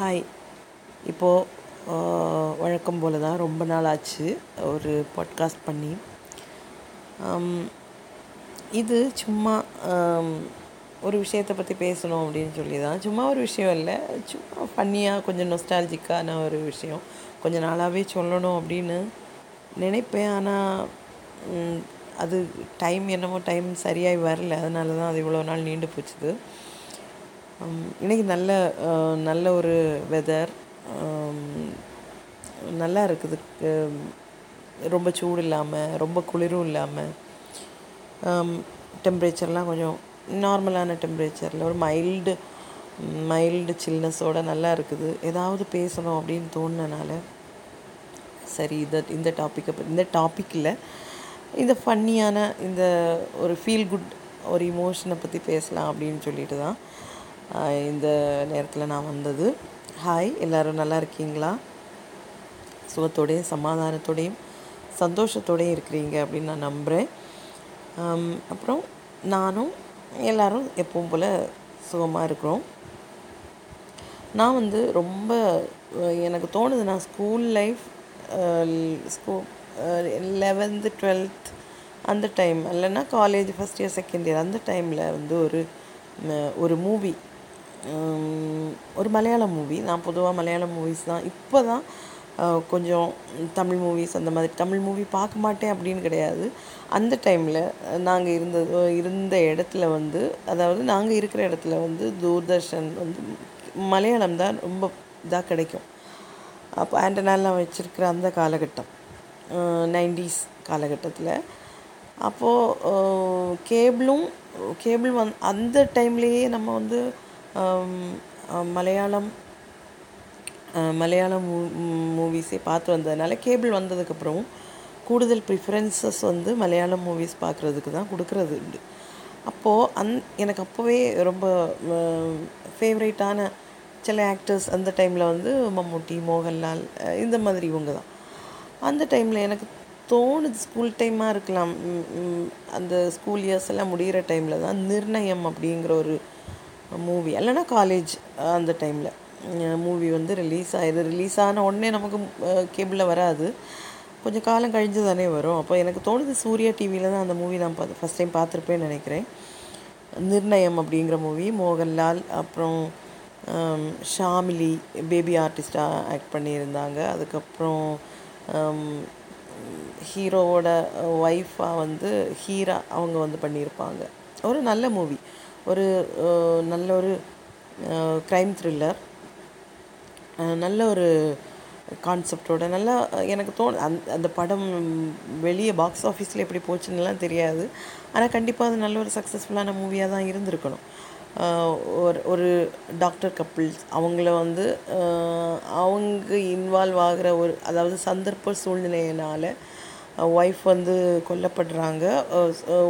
Hi. இப்போது வழக்கம் போல் தான் ரொம்ப நாள் ஆச்சு ஒரு பாட்காஸ்ட் பண்ணி. இது சும்மா ஒரு விஷயத்தை பற்றி பேசணும் அப்படின்னு சொல்லி தான். சும்மா ஒரு விஷயம் இல்லை சும்மா ஃபன்னியாக கொஞ்சம் நொஸ்டாலஜிக்கான ஒரு விஷயம். கொஞ்சம் நாளாகவே சொல்லணும் அப்படின்னு நினைப்பேன். ஆனால் அது டைம் என்னமோ டைம் சரியாகி வரல. அதனால தான் அது இவ்வளோ நாள் நீண்டு போச்சுது. இன்றைக்கி நல்ல நல்ல ஒரு வெதர் நல்லா இருக்குது. ரொம்ப சூடு இல்லாமல் ரொம்ப குளிரும் இல்லாமல் டெம்ப்ரேச்சர்லாம் கொஞ்சம் நார்மலான டெம்ப்ரேச்சரில் ஒரு மைல்டு மைல்டு சில்னஸோடு நல்லா இருக்குது. ஏதாவது பேசணும் அப்படின்னு தோணுனனால சரி இதை இந்த டாப்பிக்கை இந்த டாப்பிக்கில் இந்த ஃபன்னியான இந்த ஒரு ஃபீல் குட் ஒரு இமோஷனை பற்றி பேசலாம் அப்படின்னு சொல்லிட்டு தான் இந்த நேரத்தில் நான் வந்தது. ஹாய் எல்லோரும் நல்லா இருக்கீங்களா? சுகத்தோடையும் சமாதானத்தோடையும் சந்தோஷத்தோடையும் இருக்கிறீங்க அப்படின்னு நான் நம்புகிறேன் அப்புறம் நானும் எல்லாரும் எப்பவும் போல் சுகமாக இருக்கிறோம். நான் வந்து ரொம்ப எனக்கு தோணுது நான் ஸ்கூல் லைஃப் ஸ்கூ லெவன்த்து டுவெல்த் அந்த டைம் இல்லைன்னா college first year second year அந்த டைமில் வந்து ஒரு ஒரு மூவி ஒரு மலையாளம் மூவி நான் பொதுவாக மலையாளம் மூவிஸ் தான். இப்போ தான் கொஞ்சம் தமிழ் மூவிஸ் அந்த மாதிரி தமிழ் மூவி பார்க்க மாட்டேன் அப்படின்னு கிடையாது. அந்த டைமில் நாங்கள் இருந்த இருந்த இடத்துல வந்து அதாவது நாங்கள் இருக்கிற இடத்துல வந்து தூர்தர்ஷன் வந்து மலையாளம் தான் ரொம்ப இதாக கிடைக்கும். அப்போ ஆண்டனாலாம் வச்சுருக்கிற அந்த காலகட்டம் நைன்டிஸ் காலகட்டத்தில். அப்போது கேபிளும் கேபிள் வந் அந்த டைம்லேயே நம்ம வந்து மலையாளம் மலையாளம் மூ மூவிஸே பார்த்து வந்ததுனால கேபிள் வந்ததுக்கப்புறம் கூடுதல் ப்ரிஃபரன்சஸ் வந்து மலையாளம் மூவிஸ் பார்க்குறதுக்கு தான் கொடுக்கறது உண்டு. அப்போது அந் எனக்கு அப்போவே ரொம்ப ஃபேவரேட்டான சில ஆக்டர்ஸ் அந்த டைமில் வந்து மம்முட்டி மோகன்லால் இந்த மாதிரி இவங்க தான். அந்த டைமில் எனக்கு தோணுது ஸ்கூல் டைமாக இருக்கலாம். அந்த ஸ்கூல் இயர்ஸ் எல்லாம் முடிகிற டைமில் தான் நிர்ணயம் அப்படிங்கிற ஒரு மூவி இல்லைன்னா காலேஜ் அந்த டைமில் மூவி வந்து ரிலீஸ் ஆகிடுது ரிலீஸ் ஆன உடனே நமக்கு கேபிளில் வராது. கொஞ்சம் காலம் கழிஞ்சு தானே வரும். அப்போ எனக்கு தோணுது சூர்யா டிவியில் தான் அந்த மூவி நான் பார்த்து ஃபஸ்ட் டைம் பார்த்துருப்பேன்னு நினைக்கிறேன். நிர்ணயம் அப்படிங்கிற மூவி மோகன்லால் அப்புறம் ஷாமிலி பேபி ஆர்டிஸ்டாக ஆக்ட் பண்ணியிருந்தாங்க. அதுக்கப்புறம் ஹீரோவோட ஒய்ஃபாக வந்து ஹீரா அவங்க வந்து பண்ணியிருப்பாங்க. ஒரு நல்ல மூவி ஒரு நல்ல ஒரு க்ரைம் த்ரில்லர் நல்ல ஒரு கான்செப்டோட நல்லா எனக்கு தோணு அந்த அந்த படம் வெளியே பாக்ஸ் ஆஃபீஸில் எப்படி போச்சுன்னுலாம் தெரியாது. ஆனால் கண்டிப்பாக அது நல்ல ஒரு சக்ஸஸ்ஃபுல்லான மூவியாக தான் இருந்திருக்கணும். ஒரு ஒரு டாக்டர் கப்பிள்ஸ் அவங்கள வந்து அவங்க இன்வால்வ் ஆகிற ஒரு அதாவது சந்தர்ப்ப சூழ்நிலையினால் ஒய்ஃப் வந்து கொல்லப்படுறாங்க.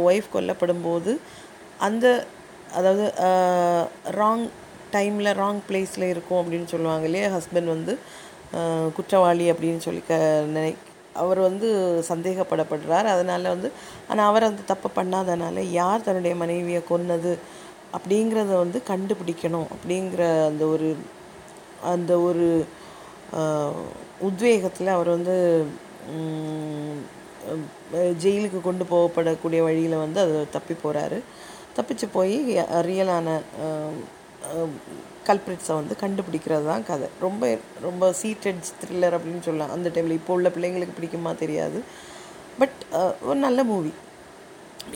ஒய்ஃப் கொல்லப்படும் போது அந்த அதாவது ராங் டைமில் ராங் பிளேஸில் இருக்கும் அப்படின்னு சொல்லுவாங்க இல்லையா? ஹஸ்பண்ட் வந்து குற்றவாளி அப்படின்னு சொல்லி க நினை அவர் வந்து சந்தேகப்படப்படுறார். அதனால் வந்து ஆனால் அவர் அந்த தப்பை பண்ணாதனால யார் தன்னுடைய மனைவியை கொன்னது அப்படிங்கிறத வந்து கண்டுபிடிக்கணும் அப்படிங்கிற அந்த ஒரு அந்த ஒரு உத்வேகத்தில் அவர் வந்து ஜெயிலுக்கு கொண்டு போகப்படக்கூடிய வழியில் வந்து அது தப்பி போகிறாரு தப்பிச்சு போய் ரியலான கல்பிரிட்ஸை வந்து கண்டுபிடிக்கிறது தான் கதை. ரொம்ப ரொம்ப சீட்டட் த்ரில்லர் அப்படின்னு சொல்லலாம் அந்த டைமில் இப்போ உள்ள பிள்ளைங்களுக்கு பிடிக்குமா தெரியாது. பட் ஒரு நல்ல மூவி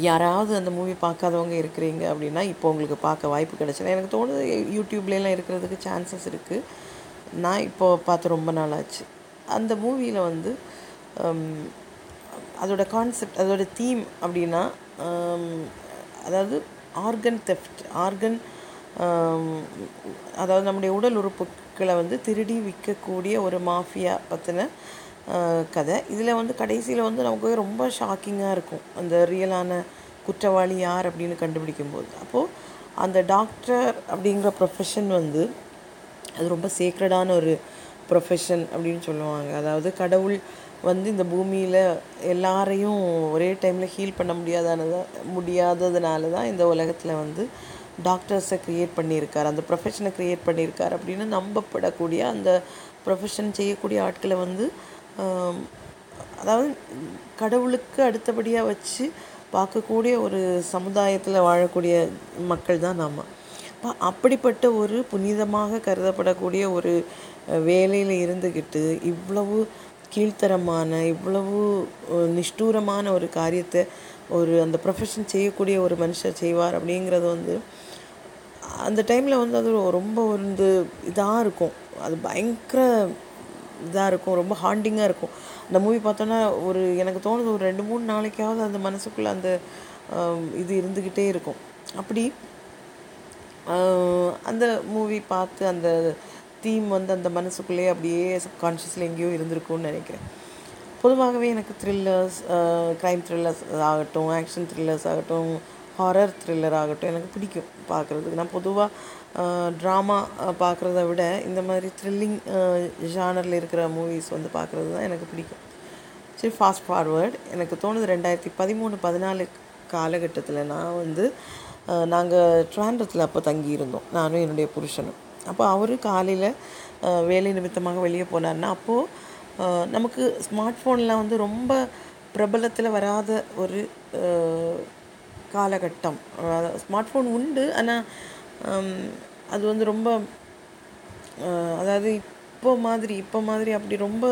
யாராவது அந்த மூவி பார்க்காதவங்க இருக்கிறீங்க அப்படின்னா இப்போ உங்களுக்கு பார்க்க வாய்ப்பு கிடச்சினா எனக்கு தோணுது யூடியூப்லலாம் இருக்கிறதுக்கு சான்சஸ் இருக்குது நான் இப்போ பார்த்து ரொம்ப நாளாச்சு அந்த மூவியில் வந்து அதோட கான்செப்ட் அதோட தீம் அப்படின்னா அதாவது ஆர்கன் தெஃப்ட் ஆர்கன் அதாவது நம்முடைய உடல் உறுப்புக்களை வந்து திருடி விற்கக்கூடிய ஒரு மாஃபியா பற்றின கதை. இதில் வந்து கடைசியில் வந்து நமக்கு ரொம்ப ஷாக்கிங்காக இருக்கும். அந்த ரியலான குற்றவாளி யார் அப்படின்னு கண்டுபிடிக்கும்போது. அப்போது அந்த டாக்டர் அப்படிங்கிற ப்ரொஃபஷன் வந்து அது ரொம்ப சேக்ரடான ஒரு ப்ரொஃபஷன் அப்படின்னு சொல்லுவாங்க. அதாவது கடவுள் வந்து இந்த பூமியில் எல்லாரையும் ஒரே டைமில் ஹீல் பண்ண முடியாதானதா முடியாததுனால தான் இந்த உலகத்தில் வந்து டாக்டர்ஸை க்ரியேட் பண்ணியிருக்கார். அந்த ப்ரொஃபஷனை க்ரியேட் பண்ணியிருக்கார் அப்படின்னு நம்பப்படக்கூடிய அந்த ப்ரொஃபஷன் செய்யக்கூடிய ஆட்களை வந்து அதாவது கடவுளுக்கு அடுத்தபடியாக வச்சு பார்க்கக்கூடிய ஒரு சமுதாயத்தில் வாழக்கூடிய மக்கள் தான் நாம். அப்ப அப்படிப்பட்ட ஒரு புனிதமாக கருதப்படக்கூடிய ஒரு வேலையில் இருந்துக்கிட்டு இவ்வளவு கீழ்த்தரமான இவ்வளவு நிஷ்டூரமான ஒரு காரியத்தை ஒரு அந்த ப்ரொஃபஷன் செய்யக்கூடிய ஒரு மனுஷர் செய்வார் அப்படிங்கிறது வந்து அந்த டைமில் வந்து அது ரொம்ப வந்து இதாக இருக்கும். அது பயங்கர இதாக இருக்கும். ரொம்ப ஹாண்டிங்காக இருக்கும். அந்த மூவி பார்த்தோன்னா ஒரு எனக்கு தோணுது ஒரு ரெண்டு மூணு நாளைக்காவது அந்த மனசுக்குள்ளே அந்த இது இருந்துக்கிட்டே இருக்கும். அப்படி அந்த மூவி பார்த்து அந்த தீம் வந்து அந்த மனசுக்குள்ளேயே அப்படியே சப்கான்ஷியஸில் எங்கேயோ இருந்திருக்கும்னு நினைக்கிறேன். பொதுவாகவே எனக்கு த்ரில்லர்ஸ் க்ரைம் த்ரில்லர்ஸ் ஆகட்டும் ஆக்ஷன் த்ரில்லர்ஸ் ஆகட்டும் ஹாரர் த்ரில்லர் ஆகட்டும் எனக்கு பிடிக்கும் பார்க்குறதுக்கு. நான் பொதுவாக ட்ராமா பார்க்குறத விட இந்த மாதிரி த்ரில்லிங் ஜானரில் இருக்கிற மூவிஸ் வந்து பார்க்குறது தான் எனக்கு பிடிக்கும். சரி ஃபாஸ்ட் ஃபார்வேர்டு எனக்கு தோணுது ரெண்டாயிரத்தி பதிமூணு பதினாலு காலகட்டத்தில் நான் வந்து நாங்கள் ட்ராண்டத்தில் அப்போ தங்கியிருந்தோம். நானும் என்னுடைய புருஷனும். அப்போ அவர் காலையில் வேலை நிமித்தமாக வெளியே போனார்னா அப்போது நமக்கு ஸ்மார்ட் ஃபோன்லாம் வந்து ரொம்ப பிரபலத்தில் வராத ஒரு காலகட்டம். ஸ்மார்ட் ஃபோன் உண்டு ஆனால் அது வந்து ரொம்ப அதாவது இப்போ மாதிரி இப்போ மாதிரி அப்படி ரொம்ப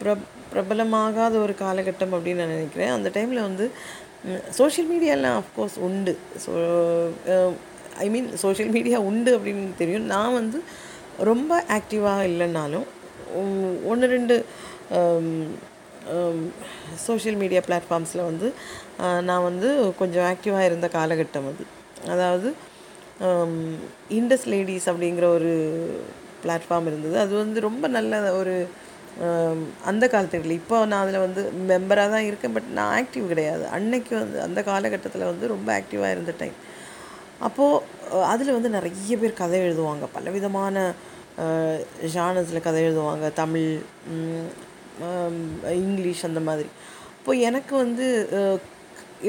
பிர பிரபலமாகாத ஒரு காலகட்டம் அப்படின்னு நான் நினைக்கிறேன். அந்த டைமில் வந்து சோஷியல் மீடியாலாம் அஃப்கோர்ஸ் உண்டு. So I mean social media உண்டு அப்படின்னு தெரியும். நான் வந்து ரொம்ப ஆக்டிவாக இல்லைன்னாலும் ஒன்று ரெண்டு சோஷியல் மீடியா பிளாட்ஃபார்ம்ஸில் வந்து நான் வந்து கொஞ்சம் ஆக்டிவாக இருந்த காலகட்டம் அது. அதாவது இண்டஸ் லேடிஸ் அப்படிங்கிற ஒரு பிளாட்ஃபார்ம் இருந்தது. அது வந்து ரொம்ப நல்ல ஒரு அந்த காலத்தில் இப்போ நான் அதில் வந்து மெம்பராக தான் இருக்கேன் பட் நான் ஆக்டிவ் கிடையாது. அன்னைக்கு வந்து அந்த காலகட்டத்தில் வந்து ரொம்ப ஆக்டிவாக இருந்த டைம் அப்போது அதில் வந்து நிறைய பேர் கதை எழுதுவாங்க. பலவிதமான ஜானஸில் கதை எழுதுவாங்க. தமிழ் இங்கிலீஷ் அந்த மாதிரி. இப்போ எனக்கு வந்து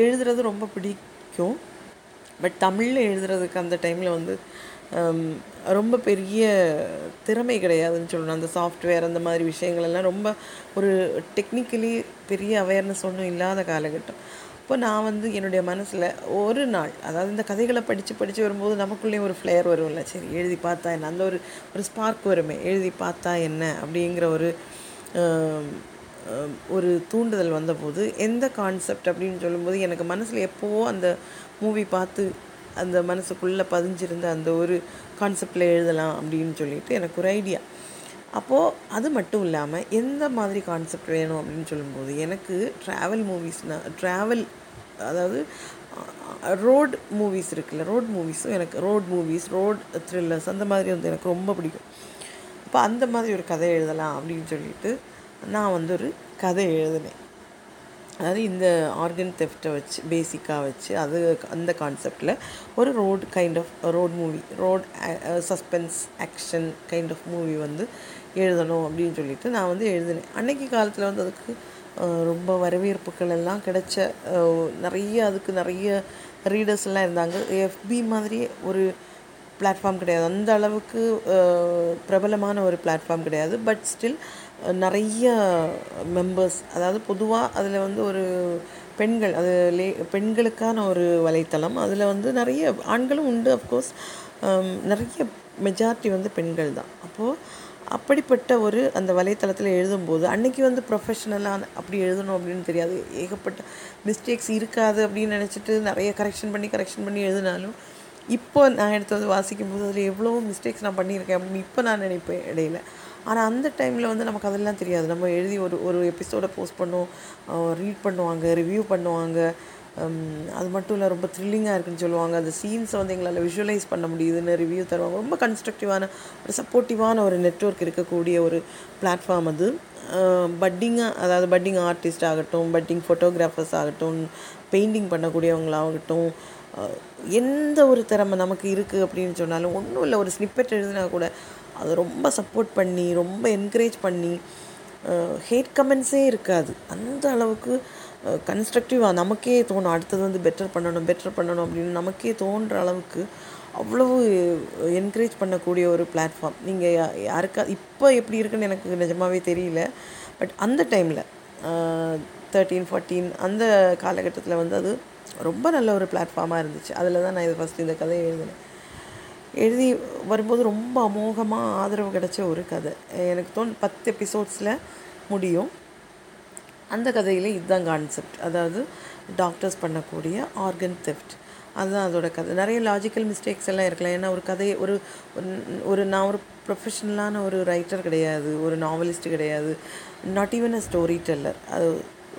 எழுதுறது ரொம்ப பிடிக்கும். பட் தமிழில் எழுதுறதுக்கு அந்த டைமில் வந்து ரொம்ப பெரிய திறமை கிடையாதுன்னு சொல்லணும். அந்த சாஃப்ட்வேர் அந்த மாதிரி விஷயங்கள் எல்லாம் ரொம்ப ஒரு டெக்னிக்கலி பெரிய அவேர்னஸ் ஒன்றும் இல்லாத காலகட்டம். இப்போ நான் வந்து என்னுடைய மனசில் ஒரு நாள் அதாவது இந்த கதைகளை படித்து படித்து வரும்போது நமக்குள்ளேயும் ஒரு ஃப்ளேயர் வரும்ல. சரி எழுதி பார்த்தா என்ன? அந்த ஒரு ஒரு ஸ்பார்க் வருமே. எழுதி பார்த்தா என்ன? அப்படிங்கிற ஒரு ஒரு தூண்டுதல் வந்தபோது எந்த கான்செப்ட் அப்படின்னு சொல்லும்போது எனக்கு மனசில் எப்போவோ அந்த மூவி பார்த்து அந்த மனசுக்குள்ளே பதிஞ்சிருந்த அந்த ஒரு கான்செப்டில் எழுதலாம் அப்படின்னு சொல்லிட்டு எனக்கு ஒரு ஐடியா அப்போது அது மட்டும் இல்லாமல் எந்த மாதிரி கான்செப்ட் வேணும் அப்படின்னு சொல்லும்போது எனக்கு ட்ராவல் மூவிஸ்னால் ட்ராவல் அதாவது ரோட் மூவிஸ் இருக்குல்ல ரோட் மூவிஸும் எனக்கு ரோட் மூவிஸ் ரோட் த்ரில்லர்ஸ் அந்த மாதிரி வந்து எனக்கு ரொம்ப பிடிக்கும். அப்போ அந்த மாதிரி ஒரு கதை எழுதலாம் அப்படின்னு சொல்லிட்டு நான் வந்து ஒரு கதை எழுதினேன். அதாவது இந்த ஆர்கன் தெஃப்ட்டை வச்சு பேசிக்காக வச்சு அது அந்த கான்செப்டில் ஒரு road kind of road movie road suspense action kind of movie வந்து எழுதணும் அப்படின்னு சொல்லிட்டு நான் வந்து எழுதினேன். அன்னைக்கு காலத்தில் வந்து அதுக்கு ரொம்ப வரவேற்புகள் எல்லாம் கிடைச்ச நிறைய அதுக்கு நிறைய ரீடர்ஸ் எல்லாம் இருந்தாங்க. எஃபி மாதிரியே ஒரு பிளாட்ஃபார்ம் கிடையாது. அந்த அளவுக்கு பிரபலமான ஒரு பிளாட்ஃபார்ம் கிடையாது. பட் ஸ்டில் நிறைய மெம்பர்ஸ் அதாவது பொதுவாக அதில் வந்து ஒரு பெண்கள் அது லே பெண்களுக்கான ஒரு வலைத்தளம். அதில் வந்து நிறைய ஆண்களும் உண்டு அஃப்கோர்ஸ் நிறைய மெஜாரிட்டி வந்து பெண்கள் தான். அப்போது அப்படிப்பட்ட ஒரு அந்த வலைத்தளத்தில் எழுதும்போது அன்றைக்கி வந்து ப்ரொஃபஷ்னலாக அப்படி எழுதணும் அப்படின்னு தெரியாது. ஏகப்பட்ட மிஸ்டேக்ஸ் இருக்காது அப்படின்னு நினச்சிட்டு நிறைய கரெக்ஷன் பண்ணி கரெக்ஷன் பண்ணி எழுதினாலும் இப்போ நான் எடுத்து வந்து வாசிக்கும்போது அதில் எவ்வளோ மிஸ்டேக்ஸ் நான் பண்ணியிருக்கேன் அப்படின்னு இப்போ நான் நினைப்பேன் இடையில. ஆனால் அந்த டைமில் வந்து நமக்கு அதெல்லாம் தெரியாது. நம்ம எழுதி ஒரு ஒரு எபிசோடை போஸ்ட் பண்ணுவோம் ரீட் பண்ணுவாங்க ரிவ்யூ பண்ணுவாங்க. அது மட்டும் இல்லை ரொம்ப த்ரில்லிங்காக இருக்குன்னு சொல்லுவாங்க. அந்த சீன்ஸை வந்து எங்களால் விஷுவலைஸ் பண்ண முடியுதுன்னு ரிவ்யூ தருவாங்க. ரொம்ப கன்ஸ்ட்ரக்டிவான ஒரு சப்போர்ட்டிவான ஒரு நெட்வொர்க் இருக்கக்கூடிய ஒரு பிளாட்ஃபார்ம் அது. பட்டிங்காக அதாவது பட்டிங் ஆர்டிஸ்ட் ஆகட்டும் பட்டிங் ஃபோட்டோகிராஃபர்ஸ் ஆகட்டும் பெயிண்டிங் பண்ணக்கூடியவங்களாகட்டும் எந்த ஒரு திறமை நமக்கு இருக்குது அப்படின்னு சொன்னாலும் ஒன்றும் இல்லை ஒரு ஸ்னிப்பெட் எழுதினா கூட அதை ரொம்ப சப்போர்ட் பண்ணி ரொம்ப என்கரேஜ் பண்ணி ஹேட் கமெண்ட்ஸே இருக்காது. அந்த அளவுக்கு கன்ஸ்ட்ரக்டிவாக நமக்கே தோணும் அடுத்தது வந்து பெட்டர் பண்ணணும் பெட்டர் பண்ணணும் அப்படின்னு நமக்கே தோன்ற அளவுக்கு அவ்வளவு என்கரேஜ் பண்ணக்கூடிய ஒரு பிளாட்ஃபார்ம் நீங்கள் யாருக்கா இப்போ எப்படி இருக்குன்னு எனக்கு நிஜமாகவே தெரியல. பட் அந்த டைமில் தேர்ட்டீன் ஃபார்ட்டீன் அந்த காலகட்டத்தில் வந்து அது ரொம்ப நல்ல ஒரு பிளாட்ஃபார்மாக இருந்துச்சு. அதில் தான் நான் இது ஃபஸ்ட்டு இந்த கதையை எழுதினேன். எழுதி வரும்போது ரொம்ப அமோகமாக ஆதரவு கிடைச்ச ஒரு கதை. எனக்கு தோணு பத்து எபிசோட்ஸில் முடியும். அந்த கதையில் இதுதான் கான்செப்ட் அதாவது டாக்டர்ஸ் பண்ணக்கூடிய ஆர்கன் தெஃப்ட் அதுதான் அதோட கதை. நிறைய லாஜிக்கல் மிஸ்டேக்ஸ் எல்லாம் இருக்கலாம். ஏன்னா ஒரு கதையை ஒரு ஒரு- நான் ஒரு ப்ரொஃபஷனலான ஒரு ரைட்டர் கிடையாது. ஒரு நாவலிஸ்ட் கிடையாது. Not even a storyteller அது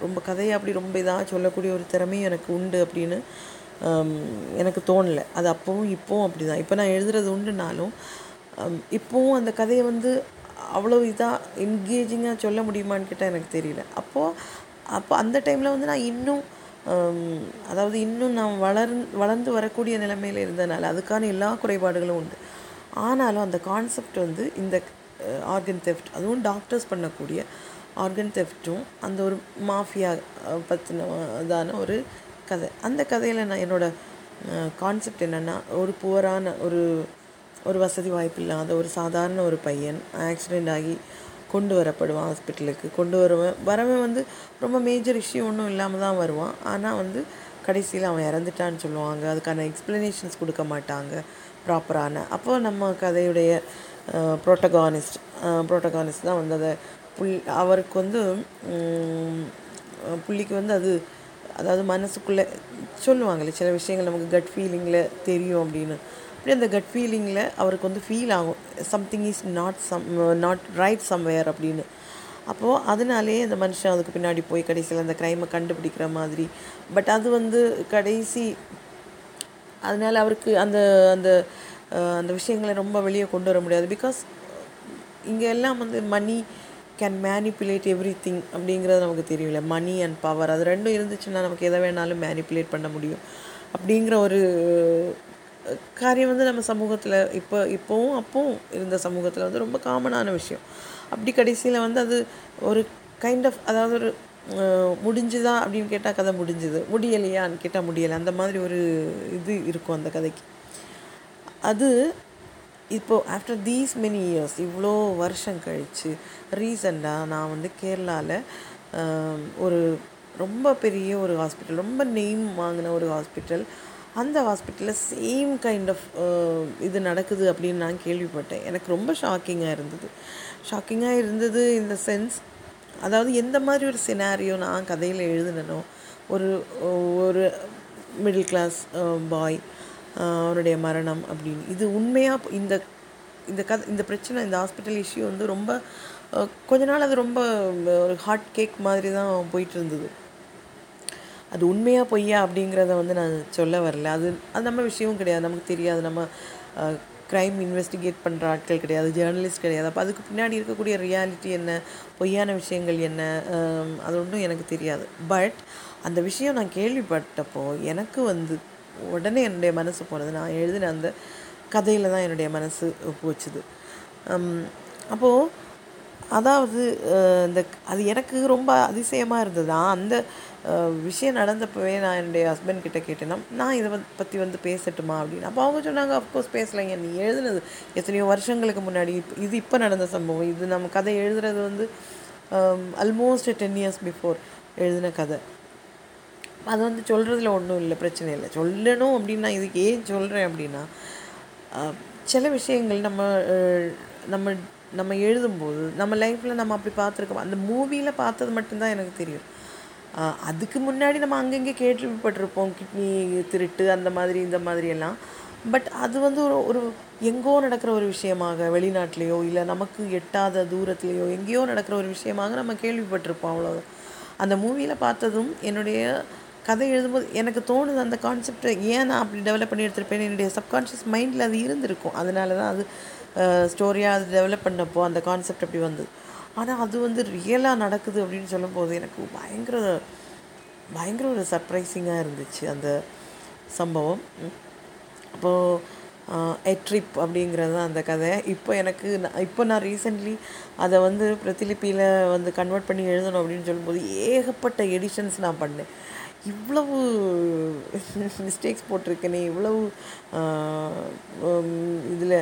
ரொம்ப கதையை அப்படி ரொம்ப இதாக சொல்லக்கூடிய ஒரு திறமையும் எனக்கு உண்டு அப்படின்னு um, எனக்கு தோணலை. அது அப்போவும் இப்போவும் அப்படி தான் இப்போ நான் எழுதுறது உண்டுனாலும் um, இப்போவும் அந்த கதையை வந்து அவ்வளோ இதாக என்கேஜிங்காக சொல்ல முடியுமான்னு கேட்டால் எனக்கு தெரியல. அப்போது அப்போ அந்த டைமில் வந்து நான் இன்னும் அதாவது இன்னும் நான் வளர் வளர்ந்து வரக்கூடிய நிலைமையில் இருந்தனால அதுக்கான எல்லா குறைபாடுகளும் உண்டு. ஆனாலும் அந்த கான்செப்ட் வந்து இந்த ஆர்கன் தெஃப்ட் அதுவும் டாக்டர்ஸ் பண்ணக்கூடிய ஆர்கன் தெஃப்ட்டும் அந்த ஒரு மாஃபியா பற்றினதான ஒரு கதை. அந்த கதையில் நான் என்னோடய கான்செப்ட் என்னென்னா ஒரு புவரான ஒரு ஒரு வசதி வாய்ப்பு இல்லாத ஒரு சாதாரண ஒரு பையன் ஆக்சிடெண்ட் ஆகி கொண்டு வரப்படுவான் ஹாஸ்பிட்டலுக்கு கொண்டு வருவன் வரவன் வந்து ரொம்ப மேஜர் இஷ்யூ ஒன்றும் இல்லாமல் தான் வருவான். ஆனால் வந்து கடைசியில் அவன் இறந்துட்டான்னு சொல்லுவாங்க. அதுக்கான எக்ஸ்ப்ளனேஷன்ஸ் கொடுக்க மாட்டாங்க ப்ராப்பரான அப்போ நம்ம கதையுடைய ப்ரோட்டகானிஸ்ட் ப்ரோட்டகானிஸ்ட் தான் வந்து அதை புல் அவருக்கு வந்து புள்ளிக்கு வந்து அது அதாவது மனசுக்குள்ளே சொல்லுவாங்களே சில விஷயங்கள் நமக்கு கட் ஃபீலிங்கில் தெரியும் அப்படின்னு. அப்படி அந்த கட் ஃபீலிங்கில் அவருக்கு வந்து ஃபீல் ஆகும். Something is not some not right somewhere அப்படின்னு. அப்போது அதனாலே அந்த மனுஷன் அதுக்கு பின்னாடி போய் கடைசியில் அந்த க்ரைமை கண்டுபிடிக்கிற மாதிரி. பட் அது வந்து கடைசி அதனால அவருக்கு அந்த அந்த அந்த விஷயங்களை ரொம்ப வெளியே கொண்டு வர முடியாது. பிகாஸ் இங்கே எல்லாம் வந்து money can manipulate everything அப்படிங்கிறது நமக்கு தெரியல மணி அண்ட் பவர் அது ரெண்டும் இருந்துச்சுன்னா நமக்கு எதை வேணாலும் மேனிப்புலேட் பண்ண முடியும். அப்படிங்கிற ஒரு காரியம் வந்து நம்ம சமூகத்தில் இப்போ இப்போவும் அப்போவும் இருந்த சமூகத்தில் வந்து ரொம்ப காமனான விஷயம். அப்படி கடைசியில் வந்து அது ஒரு கைண்ட் ஆஃப் அதாவது ஒரு முடிஞ்சுதா அப்படின்னு கேட்டால் கதை முடிஞ்சுது. முடியலையான்னு கேட்டால் முடியலை. அந்த மாதிரி ஒரு இது இருக்கும் அந்த கதைக்கு. அது இப்போது ஆஃப்டர் தீஸ் மெனி இயர்ஸ் இவ்வளோ வருஷம் கழித்து ரீசெண்டாக நான் வந்து கேரளாவில் ஒரு ரொம்ப பெரிய ஒரு ஹாஸ்பிட்டல் ரொம்ப நெய்ம் வாங்கின ஒரு ஹாஸ்பிட்டல் அந்த ஹாஸ்பிட்டலில் சேம் கைண்ட் ஆஃப் இது நடக்குது அப்படின்னு நான் கேள்விப்பட்டேன். எனக்கு ரொம்ப ஷாக்கிங்காக இருந்தது. ஷாக்கிங்காக இருந்தது இந்த சென்ஸ் அதாவது எந்த மாதிரி ஒரு சினாரியோ நான் கதையில் எழுதுனனோ ஒரு ஒரு மிடில் கிளாஸ் பாய் அவருடைய மரணம் அப்படின்னு. இது உண்மையாக இந்த இந்த கதை இந்த பிரச்சனை இந்த ஹாஸ்பிட்டல் இஷ்யூ வந்து ரொம்ப uh, கொஞ்ச நாள் அது ரொம்ப uh, ஒரு ஹாட் கேக் மாதிரி தான் போயிட்டு இருந்தது. அது உண்மையாக பொய்யா அப்படிங்கிறத வந்து நான் சொல்ல வரல. அது அது நம்ம விஷயமும் கிடையாது. நமக்கு தெரியாது. நம்ம க்ரைம் இன்வெஸ்டிகேட் பண்ணுற ஆட்கள் கிடையாது. ஜேர்னலிஸ்ட் கிடையாது. அப்போ அதுக்கு பின்னாடி இருக்கக்கூடிய ரியாலிட்டி என்ன? பொய்யான விஷயங்கள் என்ன? அது ஒன்றும் எனக்கு தெரியாது. பட் அந்த விஷயம் நான் கேள்விப்பட்டப்போ எனக்கு வந்து உடனே என்னுடைய மனசு போனது. நான் எழுதின அந்த கதையில் தான் என்னுடைய மனசு போச்சுது. அப்போது அதாவது இந்த அது எனக்கு ரொம்ப அதிசயமாக இருந்தது அந்த விஷயம் நடந்தப்பவே நான் என்னுடைய ஹஸ்பண்ட் கிட்டே கேட்டேன்னா நான் இதை பற்றி வந்து பேசட்டுமா? அப்படின்னு. அப்போ அவங்க சொன்னாங்க அஃப்கோர்ஸ் பேசலைங்க. நீ எழுதுனது எத்தனையோ வருஷங்களுக்கு முன்னாடி இது இப்போ நடந்த சம்பவம். இது நம்ம கதை எழுதுறது வந்து ஆல்மோஸ்ட் டென் இயர்ஸ் பிஃபோர் எழுதின கதை. அது வந்து சொல்கிறதுல ஒன்றும் இல்லை பிரச்சனை இல்லை. சொல்லணும் அப்படின்னு நான் இதுக்கு ஏன் சொல்கிறேன் அப்படின்னா சில விஷயங்கள் நம்ம நம்ம நம்ம எழுதும்போது நம்ம லைஃப்பில் நம்ம அப்படி பார்த்துருக்கோம். அந்த மூவியில் பார்த்தது மட்டும்தான் எனக்கு தெரியும். அதுக்கு முன்னாடி நம்ம அங்கங்கே கேள்விப்பட்டிருப்போம் கிட்னி திருட்டு அந்த மாதிரி இந்த மாதிரி எல்லாம். பட் அது வந்து ஒரு ஒரு எங்கோ நடக்கிற ஒரு விஷயமாக வெளிநாட்டிலேயோ இல்லை நமக்கு எட்டாத தூரத்துலேயோ எங்கேயோ நடக்கிற ஒரு விஷயமாக நம்ம கேள்விப்பட்டிருப்போம் அவ்வளோ அந்த மூவியில் பார்த்ததும் என்னுடைய கதை எழுதும்போது எனக்கு தோணுது அந்த கான்செப்டை ஏன் நான் அப்படி டெவலப் பண்ணி எடுத்திருப்பேன் என்னுடைய சப்கான்ஷியஸ் மைண்டில் அது இருந்திருக்கும். அதனால தான் அது ஸ்டோரியாக அது டெவலப் பண்ணப்போ அந்த கான்செப்ட் அப்படி வந்தது. ஆனால் அது வந்து ரியலாக நடக்குது அப்படின்னு சொல்லும்போது எனக்கு பயங்கர பயங்கர ஒரு சர்ப்ரைசிங்காக இருந்துச்சு அந்த சம்பவம். அப்போது எ ட்ரிப் அப்படிங்கிறது தான் அந்த கதை. இப்போ எனக்கு நான் இப்போ நான் ரீசெண்ட்லி அதை வந்து பிரதிலிப்பியில் வந்து கன்வெர்ட் பண்ணி எழுதணும் அப்படின்னு சொல்லும்போது ஏகப்பட்ட எடிஷன்ஸ் நான் பண்ணேன். இவ்வளவு மிஸ்டேக்ஸ் போட்டிருக்கேனே இவ்வளவு இதில்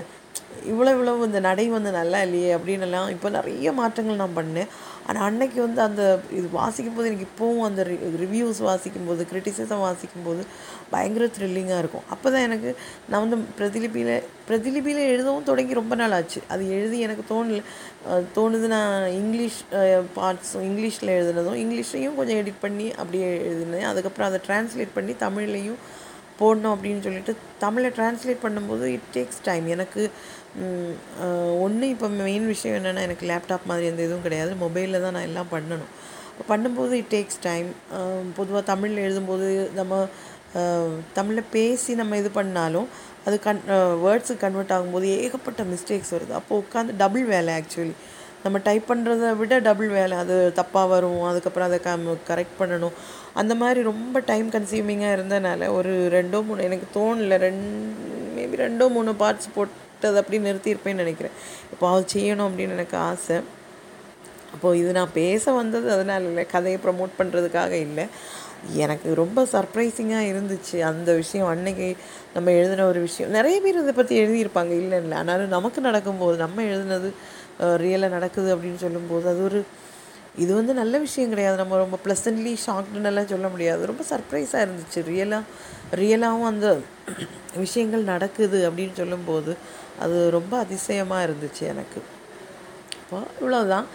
இவ்வளோ இவ்வளவு இந்த நடை வந்து நல்லா இல்லையே அப்படின்னுலாம் இப்போ நிறைய மாற்றங்கள் நான் பண்ணேன். ஆனால் அன்னைக்கு வந்து அந்த இது வாசிக்கும் போது எனக்கு இப்போவும் அந்த ரிவ்யூஸ் வாசிக்கும் போது கிரிட்டிசிசம் வாசிக்கும் போது பயங்கர த்ரில்லிங்காக இருக்கும். அப்போ தான் எனக்கு நான் வந்து பிரதிலிபியில் பிரதிலிபியில் எழுதவும் தொடங்கி ரொம்ப நாள் ஆச்சு. அது எழுதி எனக்கு தோணல தோணுது நான் இங்கிலீஷ் பார்ட்ஸும் இங்கிலீஷில் எழுதுனதும் இங்கிலீஷையும் கொஞ்சம் எடிட் பண்ணி அப்படியே எழுதினேன். அதுக்கப்புறம் அதை டிரான்ஸ்லேட் பண்ணி தமிழ்லையும் போடணும் அப்படின்னு சொல்லிட்டு தமிழை டிரான்ஸ்லேட் பண்ணும்போது இட் டேக்ஸ் டைம் எனக்கு ஒன்று இப்போ மெயின் விஷயம் என்னென்னா எனக்கு லேப்டாப் மாதிரி எந்த இதுவும் கிடையாது. மொபைலில் தான் நான் எல்லாம் பண்ணணும். பண்ணும்போது இட் டேக்ஸ் டைம் பொதுவாக தமிழில் எழுதும்போது நம்ம தமிழில் பேசி நம்ம இது பண்ணாலும் அது கன் வேர்ட்ஸுக்கு கன்வெர்ட் ஆகும்போது ஏகப்பட்ட மிஸ்டேக்ஸ் வருது. அப்போ உட்காந்து டபுள் வேலை ஆக்சுவலி நம்ம டைப் பண்ணுறத விட டபுள் வேலை. அது தப்பாக வரும். அதுக்கப்புறம் அதை க கரெக்ட் பண்ணணும். அந்த மாதிரி ரொம்ப டைம் கன்சியூமிங்காக இருந்ததுனால ஒரு ரெண்டோ மூணு எனக்கு தோணல ரெண் மேபி ரெண்டோ மூணு பார்ட்ஸ் அதை அப்படி நிறுத்தியிருப்பேன்னு நினைக்கிறேன். இப்போ அது செய்யணும் அப்படின்னு எனக்கு ஆசை. அப்போது இது நான் பேச வந்தது அதனால இல்லை கதையை ப்ரமோட் பண்ணுறதுக்காக இல்லை. எனக்கு ரொம்ப சர்ப்ரைசிங்காக இருந்துச்சு அந்த விஷயம். அன்னைக்கு நம்ம எழுதின ஒரு விஷயம். நிறைய பேர் இதை பற்றி எழுதியிருப்பாங்க. இல்லை இல்லை. ஆனாலும் நமக்கு நடக்கும்போது நம்ம எழுதினது ரியலாக நடக்குது அப்படின்னு சொல்லும்போது அது ஒரு இது வந்து நல்ல விஷயம் கிடையாது. நம்ம ரொம்ப ப்ளசன்ட்லி ஷாக்டுன்னெல்லாம் சொல்ல முடியாது. ரொம்ப சர்ப்ரைஸாக இருந்துச்சு. ரியலாக ரியலாகவும் அந்த விஷயங்கள் நடக்குது அப்படின்னு சொல்லும்போது அது ரொம்ப அதிசயமாக இருந்துச்சு எனக்கு. அப்போ இவ்வளோதான்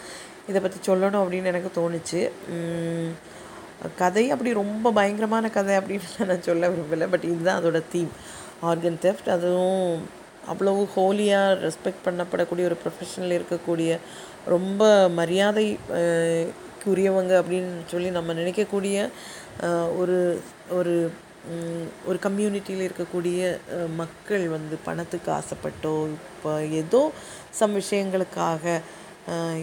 இதை பற்றி சொல்லணும் அப்படின்னு எனக்கு தோணுச்சு. கதை அப்படி ரொம்ப பயங்கரமான கதை அப்படின்னு நான் சொல்ல விரும்பலை. பட் இதுதான் அதோட தீம் ஆர்கன் தெஃப்ட் அதுவும் அவ்வளவு ஹோலியாக ரெஸ்பெக்ட் பண்ணப்படக்கூடிய ஒரு ப்ரொஃபஷனில் இருக்கக்கூடிய ரொம்ப மரியாதை உரியவங்க அப்படின்னு சொல்லி நம்ம நினைக்கக்கூடிய ஒரு ஒரு ஒரு கம்யூனிட்டியில் இருக்கக்கூடிய மக்கள் வந்து பணத்துக்கு ஆசைப்பட்டோ இப்போ ஏதோ சம் விஷயங்களுக்காக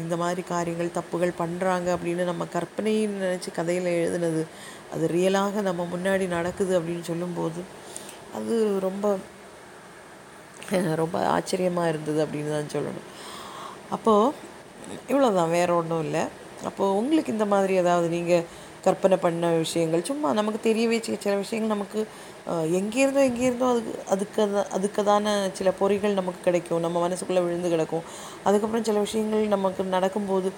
இந்த மாதிரி காரியங்கள் தப்புகள் பண்ணுறாங்க அப்படின்னு நம்ம கற்பனைன்னு நினச்சி கதையில் எழுதுனது அது ரியலாக நம்ம முன்னாடி நடக்குது அப்படின்னு சொல்லும்போது அது ரொம்ப ரொம்ப ஆச்சரியமாக இருந்தது அப்படின்னு தான் சொல்லணும். அப்போது இவ்வளோதான் வேறு ஒன்றும் இல்லை. அப்போது உங்களுக்கு இந்த மாதிரி ஏதாவது நீங்கள் கற்பனை பண்ண விஷயங்கள். சும்மா நமக்கு தெரிய வச்சு சில விஷயங்கள் நமக்கு எங்கேருந்தோ எங்கேருந்தோ அதுக்கு அதுக்கு அதுக்குதான சில பொறிகள் நமக்கு கிடைக்கும். நம்ம மனசுக்குள்ளே விழுந்து கிடக்கும். அதுக்கப்புறம் சில விஷயங்கள் நமக்கு நடக்கும்போது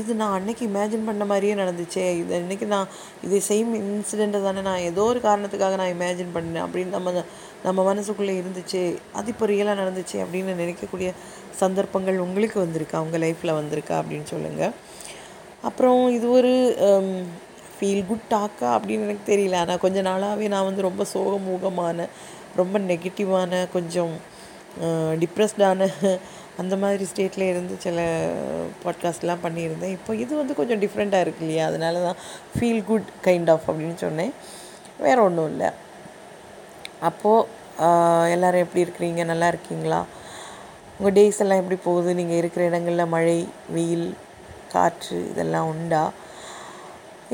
இது நான் அன்னைக்கு இமேஜின் பண்ண மாதிரியே நடந்துச்சே. இது அன்னைக்கு நான் இதே சேம் இன்சிடெண்ட்டை தானே நான் ஏதோ ஒரு காரணத்துக்காக நான் இமேஜின் பண்ணேன். அப்படின்னு நம்ம நம்ம மனசுக்குள்ளே இருந்துச்சு. அது இப்போ ரியலாக நடந்துச்சு அப்படின்னு நினைக்கக்கூடிய சந்தர்ப்பங்கள் உங்களுக்கு வந்திருக்கா? உங்கள் லைஃப்பில் வந்திருக்கா? அப்படின்னு சொல்லுங்கள் அப்புறம் இது ஒரு ஃபீல் குட் டாக்கா அப்படின்னு எனக்கு தெரியல. ஆனால் கொஞ்ச நாளாகவே நான் வந்து ரொம்ப சோகமூகமான ரொம்ப நெகட்டிவான கொஞ்சம் டிப்ரெஸ்டான அந்த மாதிரி ஸ்டேட்டில் இருந்து சில பாட்காஸ்ட்லாம் பண்ணியிருந்தேன். இப்போ இது வந்து கொஞ்சம் டிஃப்ரெண்ட்டாக இருக்கு இல்லையா? அதனால தான் ஃபீல் குட் கைண்ட் ஆஃப் அப்படின்னு சொன்னேன். வேறு ஒன்றும் இல்லை. அப்போது எல்லோரும் எப்படி இருக்கிறீங்க? நல்லா இருக்கீங்களா? உங்கள் டேஸ் எல்லாம் எப்படி போகுது? நீங்கள் இருக்கிற இடங்களில் மழை வெயில் காற்று இதெல்லாம் உண்டா?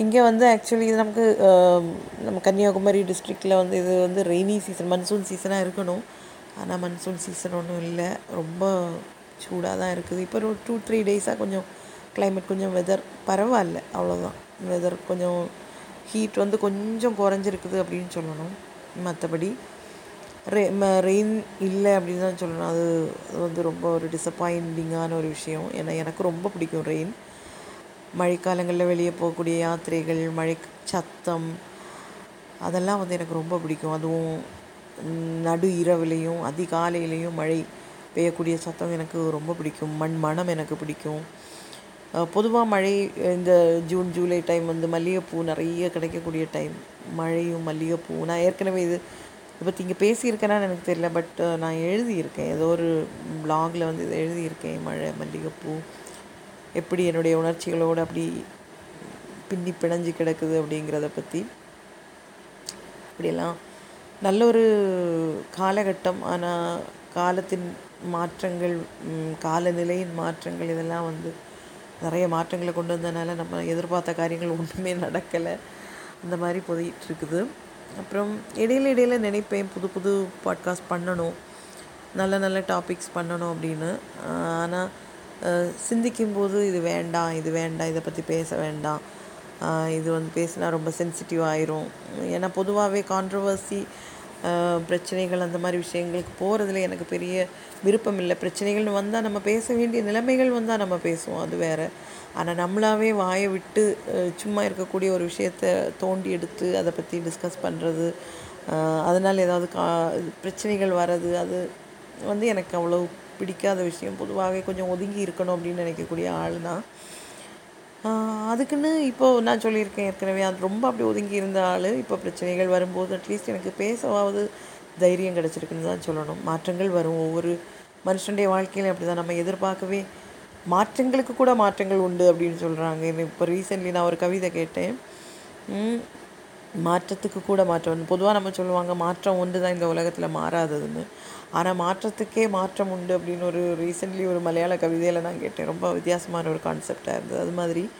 இங்கே வந்து ஆக்சுவலி இது நமக்கு நம்ம கன்னியாகுமரி டிஸ்ட்ரிக்டில் வந்து இது வந்து ரெய்னி சீசன் மன்சூன் சீசனாக இருக்கணும். ஆனால் மன்சூன் சீசன் ஒன்றும் இல்லை. ரொம்ப சூடாக தான் இருக்குது. இப்போ ஒரு டூ த்ரீ டேஸாக கொஞ்சம் கிளைமேட் கொஞ்சம் வெதர் பரவாயில்ல. அவ்வளோதான் வெதர் கொஞ்சம் ஹீட் வந்து கொஞ்சம் குறைஞ்சிருக்குது அப்படின்னு சொல்லணும். மற்றபடி ரெ ரெயின் இல்லை அப்படின்னு தான் சொல்லணும். அது அது வந்து ரொம்ப ஒரு டிசப்பாயிண்டிங்கான ஒரு விஷயம். ஏன்னா எனக்கு ரொம்ப பிடிக்கும் ரெயின் மழைக்காலங்களில் வெளியே போகக்கூடிய யாத்திரைகள் மழை சத்தம் அதெல்லாம் வந்து எனக்கு ரொம்ப பிடிக்கும். அதுவும் நடு இரவுலேயும் அதிகாலையிலையும் மழை பெய்யக்கூடிய சத்தம் எனக்கு ரொம்ப பிடிக்கும். மண் மனம் எனக்கு பிடிக்கும். பொதுவாக மழை இந்த ஜூன் ஜூலை டைம் வந்து மல்லிகைப்பூ நிறைய கிடைக்கக்கூடிய டைம். மழையும் மல்லிகைப்பூ. நான் ஏற்கனவே இது இதை பற்றி இங்கே பேசியிருக்கேனான்னு எனக்கு தெரியல. பட் நான் எழுதியிருக்கேன். ஏதோ ஒரு பிளாகில் வந்து இதை எழுதியிருக்கேன். மழை மல்லிகைப்பூ. எப்படி என்னுடைய உணர்ச்சிகளோடு அப்படி பின்னி பிணைஞ்சு கிடக்குது அப்படிங்கிறத பற்றி இப்படியெல்லாம் நல்ல ஒரு காலகட்டம். ஆனால் காலத்தின் மாற்றங்கள் காலநிலையின் மாற்றங்கள் இதெல்லாம் வந்து நிறைய மாற்றங்களை கொண்டு வந்ததுனால நம்ம எதிர்பார்த்த காரியங்கள் ஒன்றுமே நடக்கலை. அந்த மாதிரி போயிட்டுருக்குது. அப்புறம் இடையில இடையில நினைப்பேன் புது புது பாட்காஸ்ட் பண்ணணும். நல்ல நல்ல டாபிக்ஸ் பண்ணணும் அப்படின்னு. ஆனால் சிந்திக்கும்போது இது வேண்டாம் இது வேண்டாம் இதை பற்றி பேச வேண்டாம். இது வந்து பேசினா ரொம்ப சென்சிட்டிவ் ஆயிரும். ஏன்னா பொதுவாகவே கான்ட்ரவர்சி பிரச்சனைகள் அந்த மாதிரி விஷயங்களுக்கு போகிறதுல எனக்கு பெரிய விருப்பம் இல்லை. பிரச்சனைகள்னு வந்தால் நம்ம பேச வேண்டிய நிலைமைகள் வந்தால் நம்ம பேசுவோம் அது வேற. ஆனால் நம்மளாவே வாயை விட்டு சும்மா இருக்கக்கூடிய ஒரு விஷயத்த தோண்டி எடுத்து அதை பற்றி டிஸ்கஸ் பண்ணுறது அதனால் ஏதாவது கா பிரச்சனைகள் வர்றது அது வந்து எனக்கு அவ்வளோ பிடிக்காத விஷயம். பொதுவாகவே கொஞ்சம் ஒதுங்கி இருக்கணும் அப்படின்னு நினைக்கக்கூடிய ஆள் தான் அதுக்குன்னு இப்போது நான் சொல்லியிருக்கேன். ஏற்கனவே அது ரொம்ப அப்படி ஒதுங்கி இருந்த ஆள். இப்போ பிரச்சனைகள் வரும்போது அட்லீஸ்ட் எனக்கு பேசவாவது தைரியம் கிடச்சிருக்குன்னு தான் சொல்லணும். மாற்றங்கள் வரும். ஒவ்வொரு மனுஷனுடைய வாழ்க்கையிலும் அப்படி தான் நம்ம எதிர்பார்க்கவே மாற்றங்களுக்கு கூட மாற்றங்கள் உண்டு அப்படின்னு சொல்கிறாங்க இப்போ ரீசெண்ட்லி நான் ஒரு கவிதை கேட்டேன். மாற்றத்துக்கு கூட மாற்றம் பொதுவாக நம்ம சொல்லுவாங்க மாற்றம் ஒன்று தான் இந்த உலகத்தில் மாறாததுன்னு. ஆனால் மாற்றத்துக்கே மாற்றம் உண்டு அப்படின்னு ஒரு ரீசெண்ட்லி ஒரு மலையாள கவிதையில் நான் கேட்டேன். ரொம்ப வித்தியாசமான ஒரு கான்செப்டாக இருந்தது. அது மாதிரி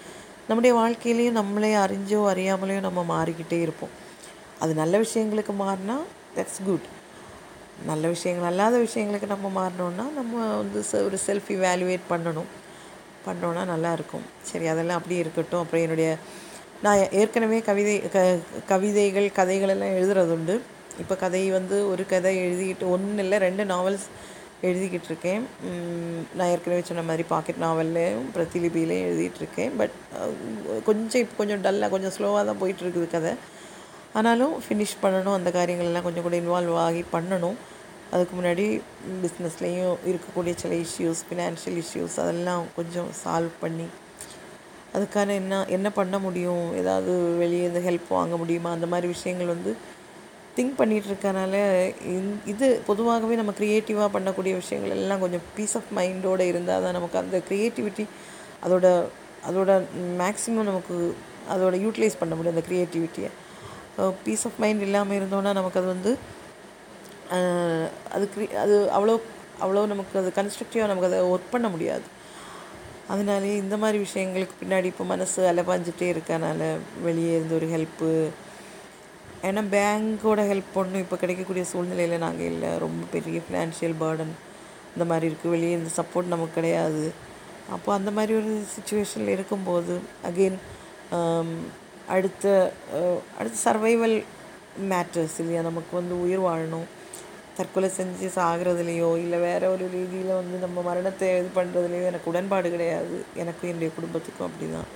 நம்முடைய வாழ்க்கையிலையும் நம்மளே அறிஞ்சோ அறியாமலேயோ நம்ம மாறிக்கிட்டே இருப்போம். அது நல்ல விஷயங்களுக்கு மாறினா தட்ஸ் குட் நல்ல விஷயங்கள் அல்லாத விஷயங்களுக்கு நம்ம மாறினோன்னா நம்ம வந்து செ- ஒரு செல்ஃப் இவேலுவேட் பண்ணணும் பண்ணோன்னா நல்லாயிருக்கும் சரி அதெல்லாம் அப்படியே இருக்கட்டும். அப்புறம் என்னுடைய நான் ஏற்கனவே கவிதை க கவிதைகள் கதைகளெல்லாம் எழுதுறது உண்டு இப்போ கதை வந்து ஒரு கதை எழுதிக்கிட்டு ஒன்று இல்லை ரெண்டு நாவல்ஸ் எழுதிக்கிட்டு இருக்கேன். நான் ஏற்கனவே சொன்ன மாதிரி பாக்கெட் நாவல்லையும் பிரதிலிபிலையும் எழுதிட்டு இருக்கேன். பட் கொஞ்சம் இப்போ கொஞ்சம் டல்லாக கொஞ்சம் ஸ்லோவாக தான் போயிட்டு இருக்குது கதை. ஆனாலும் ஃபினிஷ் பண்ணணும் அந்த காரியங்கள்லாம் கொஞ்சம் கூட இன்வால்வ் ஆகி பண்ணணும். அதுக்கு முன்னாடி பிஸ்னஸ்லேயும் இருக்கக்கூடிய சில இஷ்யூஸ் ஃபினான்ஷியல் இஷ்யூஸ் அதெல்லாம் கொஞ்சம் சால்வ் பண்ணி அதுக்கான என்ன என்ன பண்ண முடியும்? ஏதாவது வெளியே இருந்து ஹெல்ப் வாங்க முடியுமா? அந்த மாதிரி விஷயங்கள் வந்து திங்க் பண்ணிகிட்டு இருக்கனால இது பொதுவாகவே நம்ம க்ரியேட்டிவாக பண்ணக்கூடிய விஷயங்கள் எல்லாம் கொஞ்சம் பீஸ் ஆஃப் மைண்டோடு இருந்தால் தான் நமக்கு அந்த க்ரியேட்டிவிட்டி அதோட அதோட மேக்ஸிமம் நமக்கு அதோட யூட்டிலைஸ் பண்ண முடியும் அந்த க்ரியேட்டிவிட்டியை பீஸ் ஆஃப் மைண்ட் இல்லாமல் இருந்தோன்னா நமக்கு அது வந்து அது க்ரி அது அவ்வளோ அவ்வளோ நமக்கு அது கன்ஸ்ட்ரக்டிவாக நமக்கு அதை ஒர்க் பண்ண முடியாது. அதனாலே இந்த மாதிரி விஷயங்களுக்கு பின்னாடி இப்போ மனசு அலைபாஞ்சிட்டே இருக்கனால வெளியே இருந்து ஒரு ஹெல்ப்பு ஏன்னா பேங்க்கோட ஹெல்ப் ஒன்றும் இப்போ கிடைக்கக்கூடிய சூழ்நிலையில் நாங்கள் இல்லை. ரொம்ப பெரிய ஃபினான்ஷியல் பேர்டன் இந்த மாதிரி இருக்குது வெளியே இந்த சப்போர்ட் நமக்கு கிடையாது. அப்போ அந்த மாதிரி ஒரு சுச்சுவேஷனில் இருக்கும்போது அகெயின் அடுத்த அடுத்த சர்வைவல் மேட்டர்ஸ் இல்லையா? நமக்கு வந்து உயிர் வாழணும். தற்கொலை செஞ்சு சாகிறதுலையோ இல்லை வேற ஒரு ரீதியில் வந்து நம்ம மரணத்தை இது பண்ணுறதுலையோ எனக்கு உடன்பாடு கிடையாது. எனக்கும் என்னுடைய குடும்பத்துக்கும் அப்படி தான்